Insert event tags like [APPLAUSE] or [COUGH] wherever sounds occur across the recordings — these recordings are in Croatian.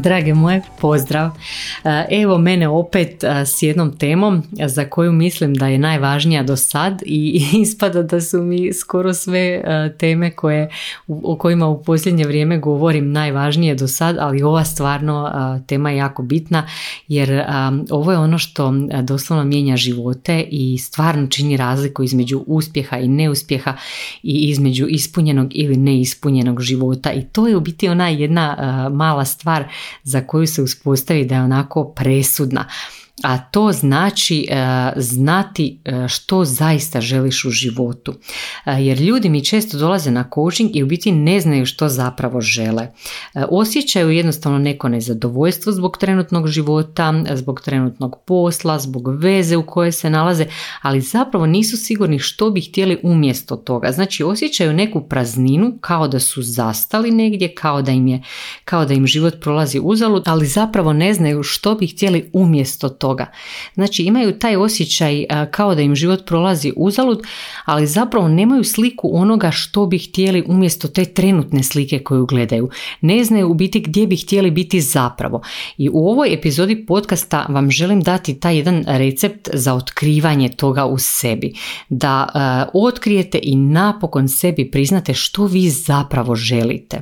Drage moje, pozdrav. E, evo mene opet e, s jednom temom za koju mislim da je najvažnija do sad i [LAUGHS] ispada da su mi skoro sve e, teme koje, o kojima u posljednje vrijeme govorim najvažnije do sad, ali ova stvarno tema je jako bitna jer ovo je ono što doslovno mijenja živote i stvarno čini razliku između uspjeha i neuspjeha i između ispunjenog ili neispunjenog života i to je u biti ona jedna mala stvar za koju se uspostavi da je onako presudna a to znači e, znati e, što zaista želiš u životu. E, jer ljudi mi često dolaze na coaching i u biti ne znaju što zapravo žele. Osjećaju jednostavno neko nezadovoljstvo zbog trenutnog života, zbog trenutnog posla, zbog veze u kojoj se nalaze, ali zapravo nisu sigurni što bi htjeli umjesto toga. Znači osjećaju neku prazninu kao da su zastali negdje, kao da im je kao da im život prolazi uzalud, ali zapravo ne znaju što bi htjeli umjesto toga toga. Znači imaju taj osjećaj kao da im život prolazi uzalud, ali zapravo nemaju sliku onoga što bi htjeli umjesto te trenutne slike koju gledaju. Ne znaju u biti gdje bi htjeli biti zapravo. I u ovoj epizodi podcasta vam želim dati taj jedan recept za otkrivanje toga u sebi. Da otkrijete i napokon sebi priznate što vi zapravo želite.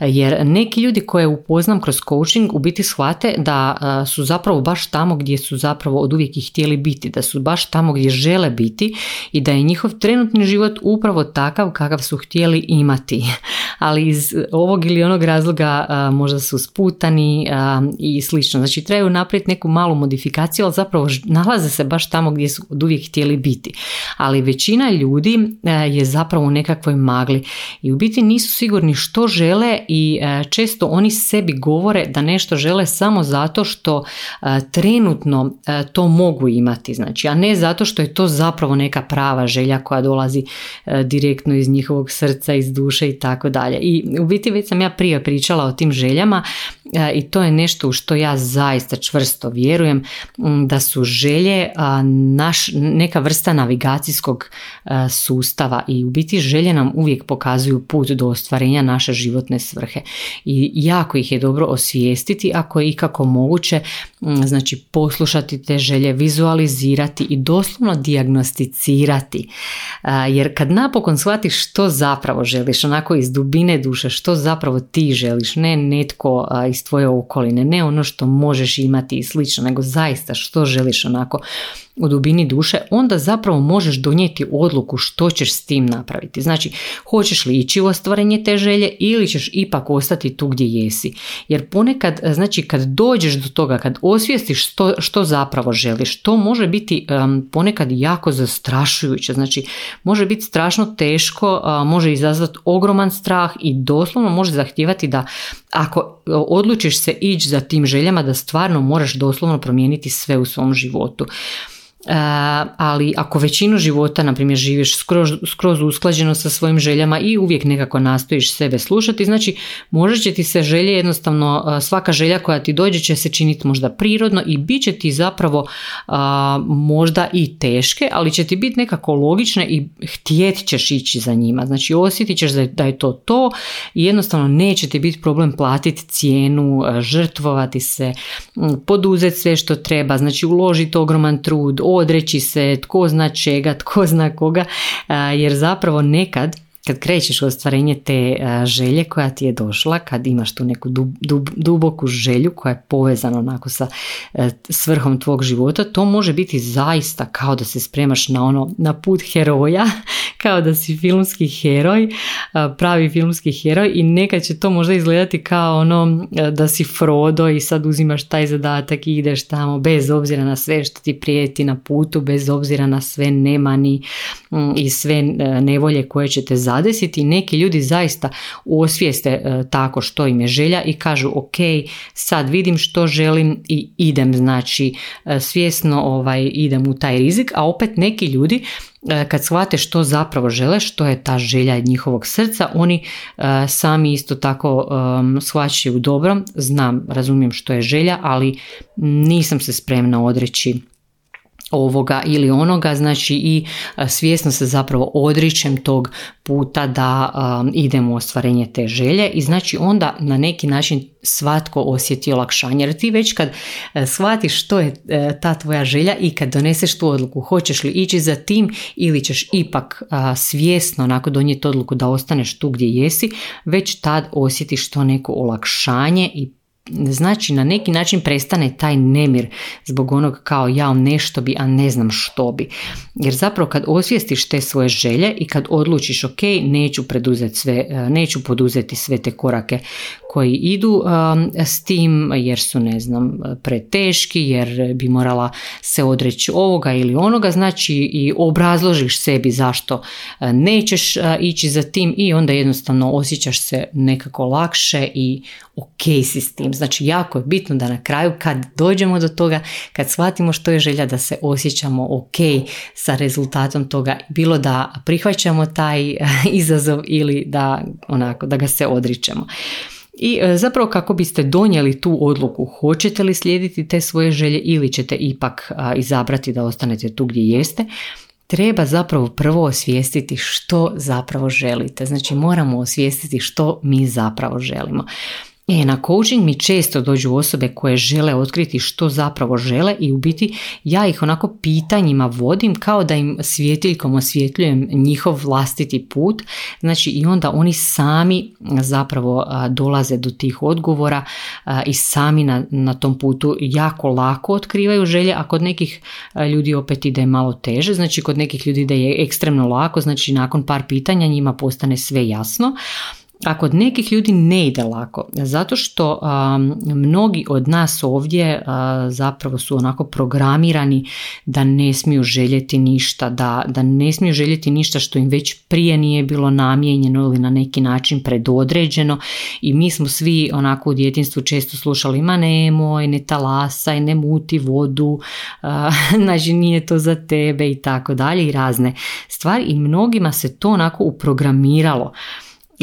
Jer neki ljudi koje upoznam kroz coaching u biti shvate da su zapravo baš tamo gdje su zapravo od uvijek i htjeli biti, da su baš tamo gdje žele biti i da je njihov trenutni život upravo takav kakav su htjeli imati. [LAUGHS] Ali iz ovog ili onog razloga možda su sputani i slično. Znači trebaju napraviti neku malu modifikaciju, ali zapravo nalaze se baš tamo gdje su od uvijek htjeli biti. Ali većina ljudi je zapravo u nekakvoj magli i u biti nisu sigurni što žele i često oni sebi govore da nešto žele samo zato što trenutno E, to mogu imati, znači, a ne zato što je to zapravo neka prava želja koja dolazi e, direktno iz njihovog srca, iz duše i tako dalje. I u biti već sam ja prije pričala o tim željama e, i to je nešto u što ja zaista čvrsto vjerujem da su želje naš, neka vrsta navigacijskog sustava i u biti želje nam uvijek pokazuju put do ostvarenja naše životne svrhe i jako ih je dobro osvijestiti ako je ikako moguće znači poslušati te želje, vizualizirati i doslovno dijagnosticirati. Jer kad napokon shvatiš što zapravo želiš, onako iz dubine duše, što zapravo ti želiš, ne netko iz tvoje okoline, ne ono što možeš imati i slično, nego zaista što želiš onako u dubini duše, onda zapravo možeš donijeti odluku što ćeš s tim napraviti. Znači, hoćeš li ići u ostvarenje te želje ili ćeš ipak ostati tu gdje jesi. Jer ponekad, znači kad dođeš do toga, kad osvijestiš što, što zapravo želiš, to može biti ponekad jako zastrašujuće. Znači, može biti strašno teško, može izazvati ogroman strah i doslovno može zahtijevati da ako odlučiš se ići za tim željama, da stvarno moraš doslovno promijeniti sve u svom životu. E, ali ako većinu života, na primjer, živiš skroz, skroz usklađeno sa svojim željama i uvijek nekako nastojiš sebe slušati, znači možda će ti se želje jednostavno, e, svaka želja koja ti dođe će se činiti možda prirodno i bit će ti zapravo možda i teške, ali će ti biti nekako logične i htjet ćeš ići za njima. Znači osjetit ćeš da je to to i jednostavno neće ti biti problem platiti cijenu, e, žrtvovati se, poduzeti sve što treba, znači uložiti ogroman trud, odreći se, tko zna čega, tko zna koga, jer zapravo nekad kad krećeš u ostvarenje te želje koja ti je došla, kad imaš tu neku duboku želju koja je povezana onako sa e, svrhom tvog života, to može biti zaista kao da se spremaš na ono na put heroja, [LAUGHS] kao da si filmski heroj, pravi filmski heroj i nekad će to možda izgledati kao ono e, da si Frodo i sad uzimaš taj zadatak i ideš tamo bez obzira na sve što ti prijeti na putu, bez obzira na sve nemani mm, i sve e, nevolje koje će te zadesiti i neki ljudi zaista osvijeste e, tako što im je želja i kažu ok, sad vidim što želim i idem, znači e, svjesno ovaj, idem u taj rizik, a opet neki ljudi E, kad shvate što zapravo žele, što je ta želja njihovog srca, oni e, sami isto tako shvaćaju dobro, znam, razumijem što je želja, ali nisam se spremna odreći ovoga ili onoga, znači i svjesno se zapravo odričem tog puta da idem u ostvarenje te želje i znači onda na neki način svatko osjeti olakšanje. Jer ti već kad e, shvatiš što je e, ta tvoja želja i kad doneseš tu odluku, hoćeš li ići za tim ili ćeš ipak svjesno onako donijeti odluku da ostaneš tu gdje jesi, već tad osjetiš to neko olakšanje i znači na neki način prestane taj nemir zbog onog kao ja nešto bi, a ne znam što bi. Jer zapravo kad osvijestiš te svoje želje i kad odlučiš ok, neću, preduzeti sve, e, neću poduzeti sve te korake koji idu s tim jer su ne znam preteški, jer bi morala se odreći ovoga ili onoga, znači i obrazložiš sebi zašto nećeš ići za tim i onda jednostavno osjećaš se nekako lakše i ok si s tim. Znači jako je bitno da na kraju kad dođemo do toga, kad shvatimo što je želja da se osjećamo ok sa rezultatom toga, bilo da prihvaćamo taj izazov ili da onako da ga se odričemo. I e, zapravo kako biste donijeli tu odluku, hoćete li slijediti te svoje želje ili ćete ipak izabrati da ostanete tu gdje jeste, treba zapravo prvo osvijestiti što zapravo želite. Znači moramo osvijestiti što mi zapravo želimo. E, na coaching mi često dođu osobe koje žele otkriti što zapravo žele i u biti ja ih onako pitanjima vodim kao da im svjetiljkom osvjetljujem njihov vlastiti put. Znači i onda oni sami zapravo dolaze do tih odgovora i sami na, na tom putu jako lako otkrivaju želje, a kod nekih ljudi opet ide malo teže. Znači kod nekih ljudi da je ekstremno lako, znači nakon par pitanja njima postane sve jasno a kod nekih ljudi ne ide lako zato što mnogi od nas ovdje zapravo su onako programirani da ne smiju željeti ništa da, da ne smiju željeti ništa što im već prije nije bilo namijenjeno ili na neki način predodređeno. I mi smo svi onako u djetinstvu često slušali ma nemoj, ne talasaj, ne muti vodu [LAUGHS] znači nije to za tebe i tako dalje i razne stvari. I mnogima se to onako uprogramiralo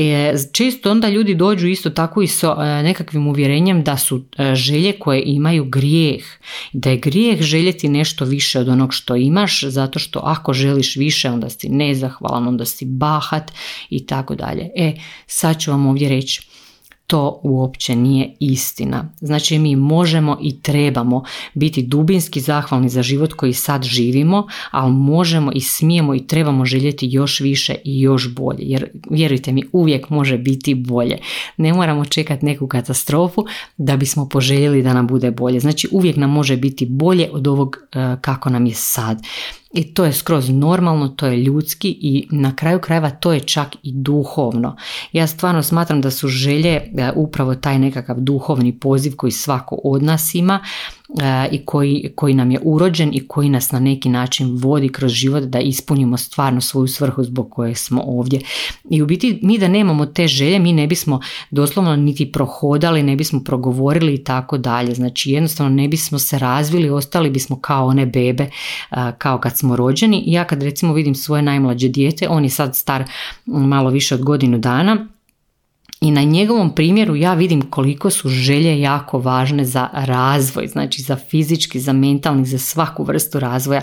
je, često onda ljudi dođu isto tako i sa e, nekakvim uvjerenjem da su e, želje koje imaju grijeh. Da je grijeh željeti nešto više od onog što imaš, zato što ako želiš više onda si nezahvalan, onda si bahat i tako dalje. E, sad ću vam ovdje reći to uopće nije istina. Znači mi možemo i trebamo biti dubinski zahvalni za život koji sad živimo, ali možemo i smijemo i trebamo željeti još više i još bolje. Jer vjerujte mi, uvijek može biti bolje. Ne moramo čekati neku katastrofu da bismo poželjeli da nam bude bolje. Znači uvijek nam može biti bolje od ovog eh, kako nam je sad. I to je skroz normalno, to je ljudski i na kraju krajeva to je čak i duhovno. Ja stvarno smatram da su želje e, upravo taj nekakav duhovni poziv koji svako od nas ima i koji, koji nam je urođen i koji nas na neki način vodi kroz život da ispunimo stvarno svoju svrhu zbog koje smo ovdje. I u biti mi da nemamo te želje, mi ne bismo doslovno niti prohodali, ne bismo progovorili i tako dalje. Znači jednostavno ne bismo se razvili, ostali bismo kao one bebe e, kao kad smo rođeni. Ja kad recimo vidim svoje najmlađe dijete, on je sad star malo više od godinu dana, i na njegovom primjeru ja vidim koliko su želje jako važne za razvoj, znači za fizički, za mentalni, za svaku vrstu razvoja.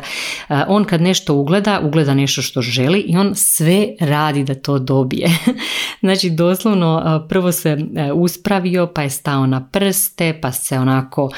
E, on kad nešto ugleda, ugleda nešto što želi i on sve radi da to dobije. [LAUGHS] znači doslovno e, prvo se e, uspravio, pa je stao na prste, pa se onako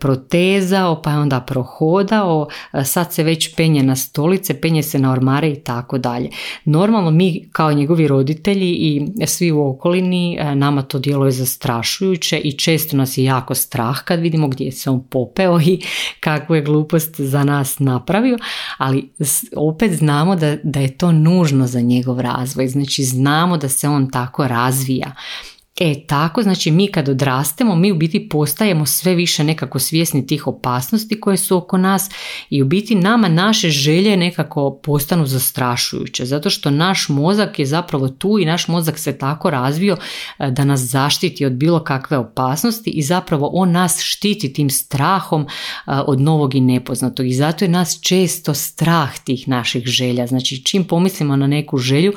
protezao, pa je onda prohodao, sad se već penje na stolice, penje se na ormare i tako dalje. Normalno mi kao njegovi roditelji i svi u okolini E, nama to djeluje zastrašujuće i često nas je jako strah kad vidimo gdje se on popeo i kakvu je glupost za nas napravio, ali opet znamo da, da je to nužno za njegov razvoj, znači znamo da se on tako razvija E tako, znači mi kad odrastemo, mi u biti postajemo sve više nekako svjesni tih opasnosti koje su oko nas i u biti nama naše želje nekako postanu zastrašujuće, zato što naš mozak je zapravo tu i naš mozak se tako razvio e, da nas zaštiti od bilo kakve opasnosti i zapravo on nas štiti tim strahom e, od novog i nepoznatog i zato je nas često strah tih naših želja, znači čim pomislimo na neku želju,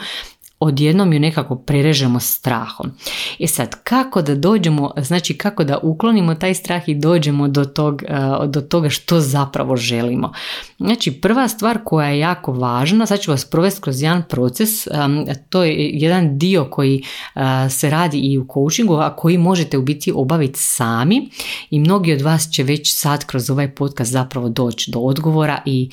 odjednom ju nekako prerežemo strahom. E sad, kako da dođemo, znači kako da uklonimo taj strah i dođemo do, tog, e, do toga što zapravo želimo. Znači, prva stvar koja je jako važna, sad ću vas provesti kroz jedan proces, to je jedan dio koji e, se radi i u coachingu, a koji možete u biti obaviti sami i mnogi od vas će već sad kroz ovaj podcast zapravo doći do odgovora i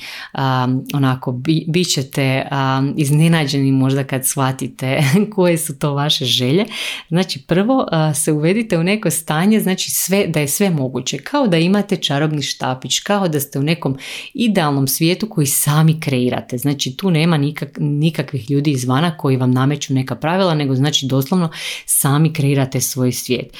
onako bit ćete iznenađeni možda kad shvatite shvatite [LAUGHS] koje su to vaše želje. Znači prvo se uvedite u neko stanje, znači sve, da je sve moguće, kao da imate čarobni štapić, kao da ste u nekom idealnom svijetu koji sami kreirate. Znači tu nema nikak, nikakvih ljudi izvana koji vam nameću neka pravila, nego znači doslovno sami kreirate svoj svijet.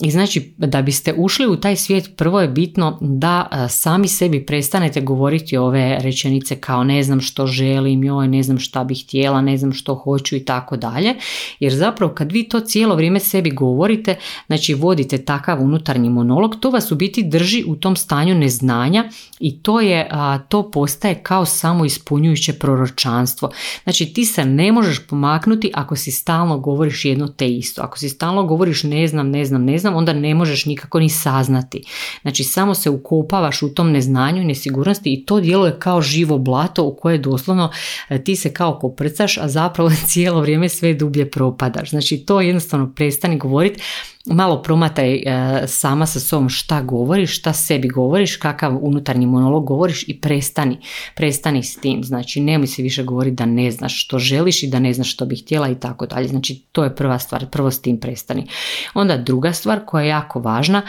I znači da biste ušli u taj svijet prvo je bitno da e, sami sebi prestanete govoriti ove rečenice kao ne znam što želim, joj ne znam šta bih htjela, ne znam što hoću i tako dalje. Jer zapravo kad vi to cijelo vrijeme sebi govorite, znači vodite takav unutarnji monolog, to vas u biti drži u tom stanju neznanja i to je to postaje kao samo ispunjujuće proročanstvo. Znači ti se ne možeš pomaknuti ako si stalno govoriš jedno te isto. Ako si stalno govoriš ne znam, ne znam, ne znam, onda ne možeš nikako ni saznati. Znači samo se ukopavaš u tom neznanju i nesigurnosti i to djeluje kao živo blato u koje doslovno e, ti se kao koprcaš, a zapravo [LAUGHS] cijelo vrijeme sve dublje propadaš. Znači to jednostavno prestani govoriti malo promataj e, sama sa sobom šta govoriš, šta sebi govoriš, kakav unutarnji monolog govoriš i prestani, prestani s tim. Znači nemoj se više govoriti da ne znaš što želiš i da ne znaš što bih htjela i tako dalje. Znači to je prva stvar, prvo s tim prestani. Onda druga stvar koja je jako važna,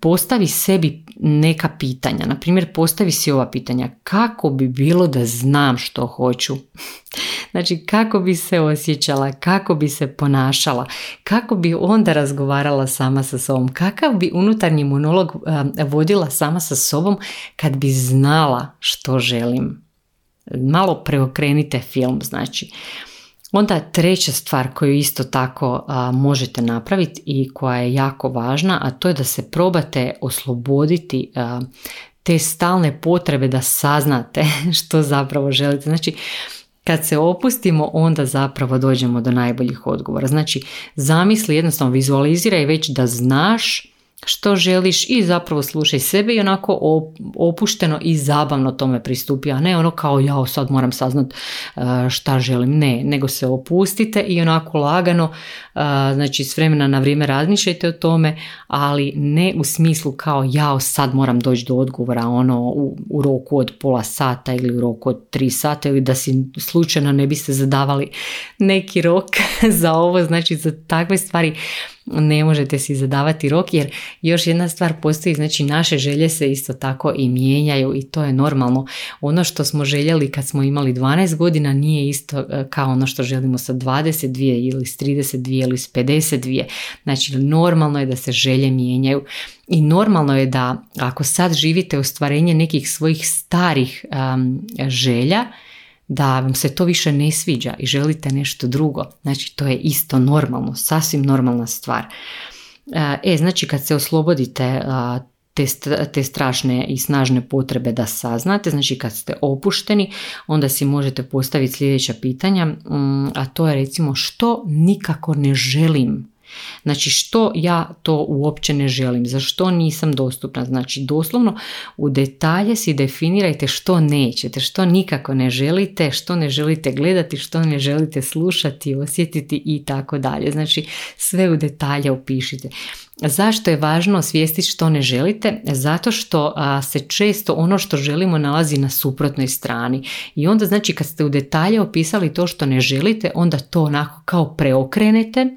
postavi sebi neka pitanja. Na primjer, postavi si ova pitanja. Kako bi bilo da znam što hoću? Znači, kako bi se osjećala, kako bi se ponašala, kako bi onda razgovarala sama sa sobom, kakav bi unutarnji monolog vodila sama sa sobom kad bi znala što želim. Malo preokrenite film, znači. Onda treća stvar koju isto tako možete napraviti i koja je jako važna, a to je da se probate osloboditi te stalne potrebe da saznate [LAUGHS] što zapravo želite. Znači, kad se opustimo, onda zapravo dođemo do najboljih odgovora. Znači, zamisli, jednostavno vizualiziraj već da znaš što želiš i zapravo slušaj sebe i onako opušteno i zabavno tome pristupi, a ne ono kao ja sad moram saznat e, šta želim. Ne, nego se opustite i onako lagano, e, znači s vremena na vrijeme razmišljajte o tome, ali ne u smislu kao ja sad moram doći do odgovora ono u, u roku od pola sata ili u roku od tri sata ili da si slučajno ne biste zadavali neki rok [LAUGHS] za ovo, znači za takve stvari ne možete si zadavati rok jer još jedna stvar postoji, znači naše želje se isto tako i mijenjaju i to je normalno. Ono što smo željeli kad smo imali 12 godina nije isto e, kao ono što želimo sa 22 ili s 32 ili s 52. Znači normalno je da se želje mijenjaju i normalno je da ako sad živite ostvarenje nekih svojih starih želja, da vam se to više ne sviđa i želite nešto drugo. Znači to je isto normalno, sasvim normalna stvar. E, znači kad se oslobodite te, te strašne i snažne potrebe da saznate, znači kad ste opušteni, onda si možete postaviti sljedeća pitanja, mm, a to je recimo što nikako ne želim Znači što ja to uopće ne želim, za što nisam dostupna. Znači doslovno u detalje si definirajte što nećete, što nikako ne želite, što ne želite gledati, što ne želite slušati, osjetiti i tako dalje. Znači sve u detalje opišite. Zašto je važno osvijestiti što ne želite? Zato što se često ono što želimo nalazi na suprotnoj strani. I onda znači kad ste u detalje opisali to što ne želite, onda to onako kao preokrenete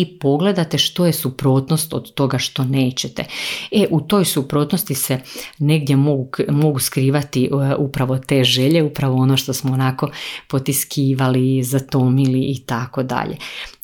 i pogledate što je suprotnost od toga što nećete. E, u toj suprotnosti se negdje mogu, mogu skrivati e, upravo te želje, upravo ono što smo onako potiskivali, zatomili i tako dalje.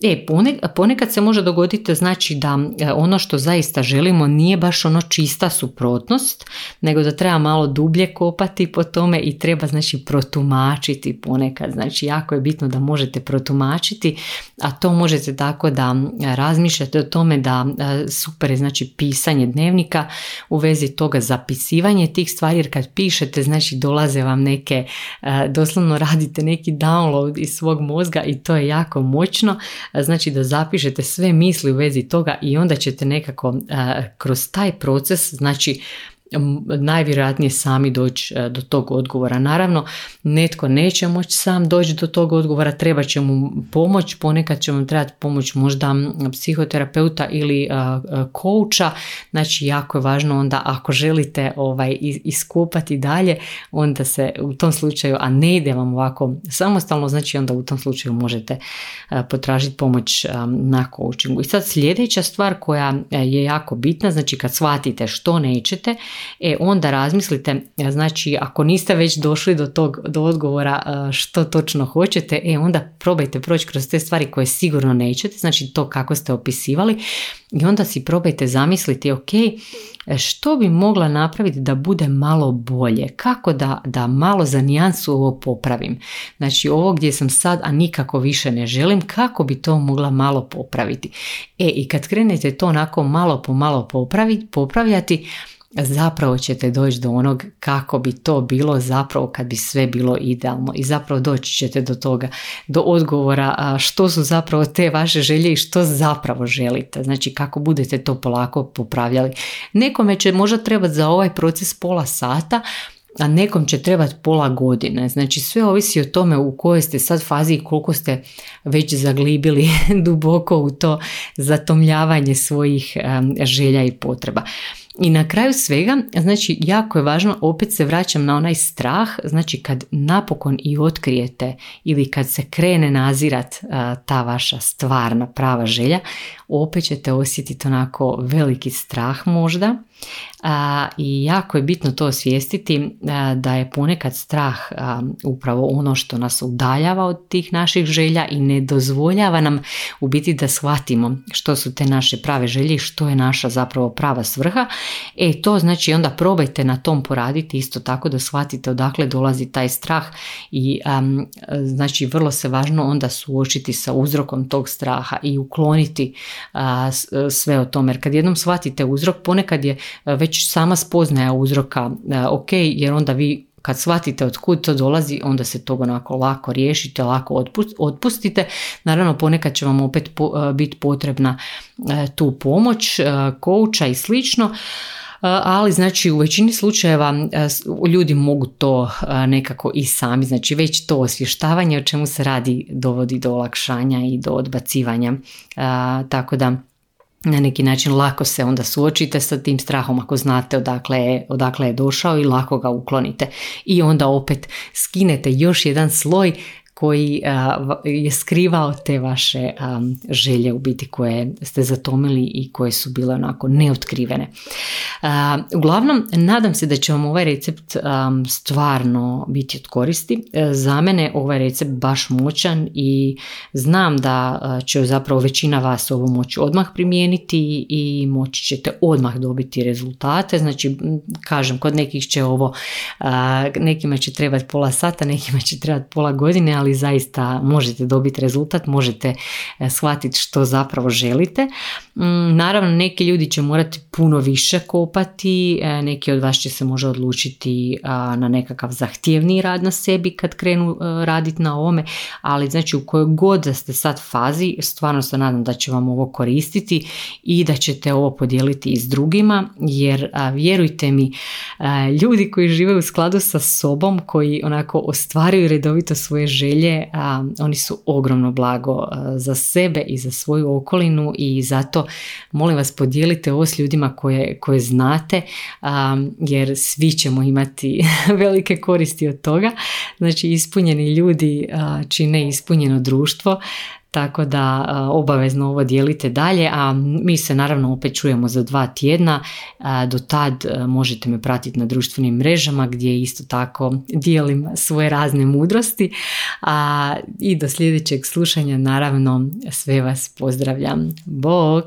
E, ponekad se može dogoditi znači da e, ono što zaista želimo nije baš ono čista suprotnost, nego da treba malo dublje kopati po tome i treba znači protumačiti ponekad. Znači jako je bitno da možete protumačiti, a to možete tako da razmišljate o tome da e, super je znači pisanje dnevnika u vezi toga zapisivanje tih stvari jer kad pišete znači dolaze vam neke, e, doslovno radite neki download iz svog mozga i to je jako moćno znači da zapišete sve misli u vezi toga i onda ćete nekako kroz taj proces znači najvjerojatnije sami doći e, do tog odgovora. Naravno, netko neće moći sam doći do tog odgovora, treba će mu pomoć, ponekad će vam trebati pomoć možda psihoterapeuta ili kouča, znači jako je važno onda ako želite ovaj, iskupati dalje, onda se u tom slučaju, a ne ide vam ovako samostalno, znači onda u tom slučaju možete potražiti pomoć na coachingu. I sad sljedeća stvar koja e, je jako bitna, znači kad shvatite što nećete, e onda razmislite, znači ako niste već došli do tog do odgovora e, što točno hoćete, e onda probajte proći kroz te stvari koje sigurno nećete, znači to kako ste opisivali i onda si probajte zamisliti, ok, što bi mogla napraviti da bude malo bolje, kako da, da malo za nijansu ovo popravim. Znači ovo gdje sam sad, a nikako više ne želim, kako bi to mogla malo popraviti. E i kad krenete to onako malo po malo popraviti, popravljati, zapravo ćete doći do onog kako bi to bilo zapravo kad bi sve bilo idealno i zapravo doći ćete do toga, do odgovora što su zapravo te vaše želje i što zapravo želite, znači kako budete to polako popravljali. Nekome će možda trebati za ovaj proces pola sata, a nekom će trebati pola godine. Znači sve ovisi o tome u kojoj ste sad fazi i koliko ste već zaglibili [LAUGHS] duboko u to zatomljavanje svojih želja i potreba. I na kraju svega, znači jako je važno, opet se vraćam na onaj strah, znači kad napokon i otkrijete ili kad se krene nazirat ta vaša stvarna prava želja, opet ćete osjetiti onako veliki strah možda. a, I jako je bitno to osvijestiti da je ponekad strah upravo ono što nas udaljava od tih naših želja i ne dozvoljava nam u biti da shvatimo što su te naše prave želje i što je naša zapravo prava svrha. E to znači onda probajte na tom poraditi isto tako da shvatite odakle dolazi taj strah i znači vrlo se važno onda suočiti sa uzrokom tog straha i ukloniti sve o tome. Jer kad jednom shvatite uzrok ponekad je već sama spoznaja uzroka e, ok, jer onda vi kad shvatite od kud to dolazi, onda se to onako lako riješite, lako otpustite. Naravno, ponekad će vam opet e, biti potrebna e, tu pomoć, kouča i slično ali znači u većini slučajeva ljudi mogu to nekako i sami, znači već to osvještavanje o čemu se radi dovodi do olakšanja i do odbacivanja, tako da na neki način lako se onda suočite sa tim strahom ako znate odakle je, odakle je došao i lako ga uklonite. I onda opet skinete još jedan sloj koji je skrivao te vaše želje u biti koje ste zatomili i koje su bile onako neotkrivene. Uglavnom, nadam se da će vam ovaj recept stvarno biti od koristi. E, za mene ovaj recept baš moćan i znam da će zapravo većina vas ovo moći odmah primijeniti i moći ćete odmah dobiti rezultate. Znači, kažem, kod nekih će ovo, nekima će trebati pola sata, nekima će trebati pola godine, ali zaista možete dobiti rezultat, možete e, shvatiti što zapravo želite. Mm, naravno, neki ljudi će morati puno više kopati, e, neki od vas će se možda odlučiti na nekakav zahtjevniji rad na sebi kad krenu e, raditi na ovome, ali znači u kojoj god da ste sad fazi, stvarno se nadam da će vam ovo koristiti i da ćete ovo podijeliti i s drugima, jer vjerujte mi, ljudi koji žive u skladu sa sobom, koji onako ostvaruju redovito svoje želje, a, oni su ogromno blago za sebe i za svoju okolinu i zato molim vas podijelite ovo s ljudima koje, koje znate jer svi ćemo imati [LAUGHS] velike koristi od toga. Znači ispunjeni ljudi čine ispunjeno društvo tako da obavezno ovo dijelite dalje, a mi se naravno opet čujemo za dva tjedna. Do tad možete me pratiti na društvenim mrežama gdje isto tako dijelim svoje razne mudrosti. A I do sljedećeg slušanja naravno sve vas pozdravljam. Bok!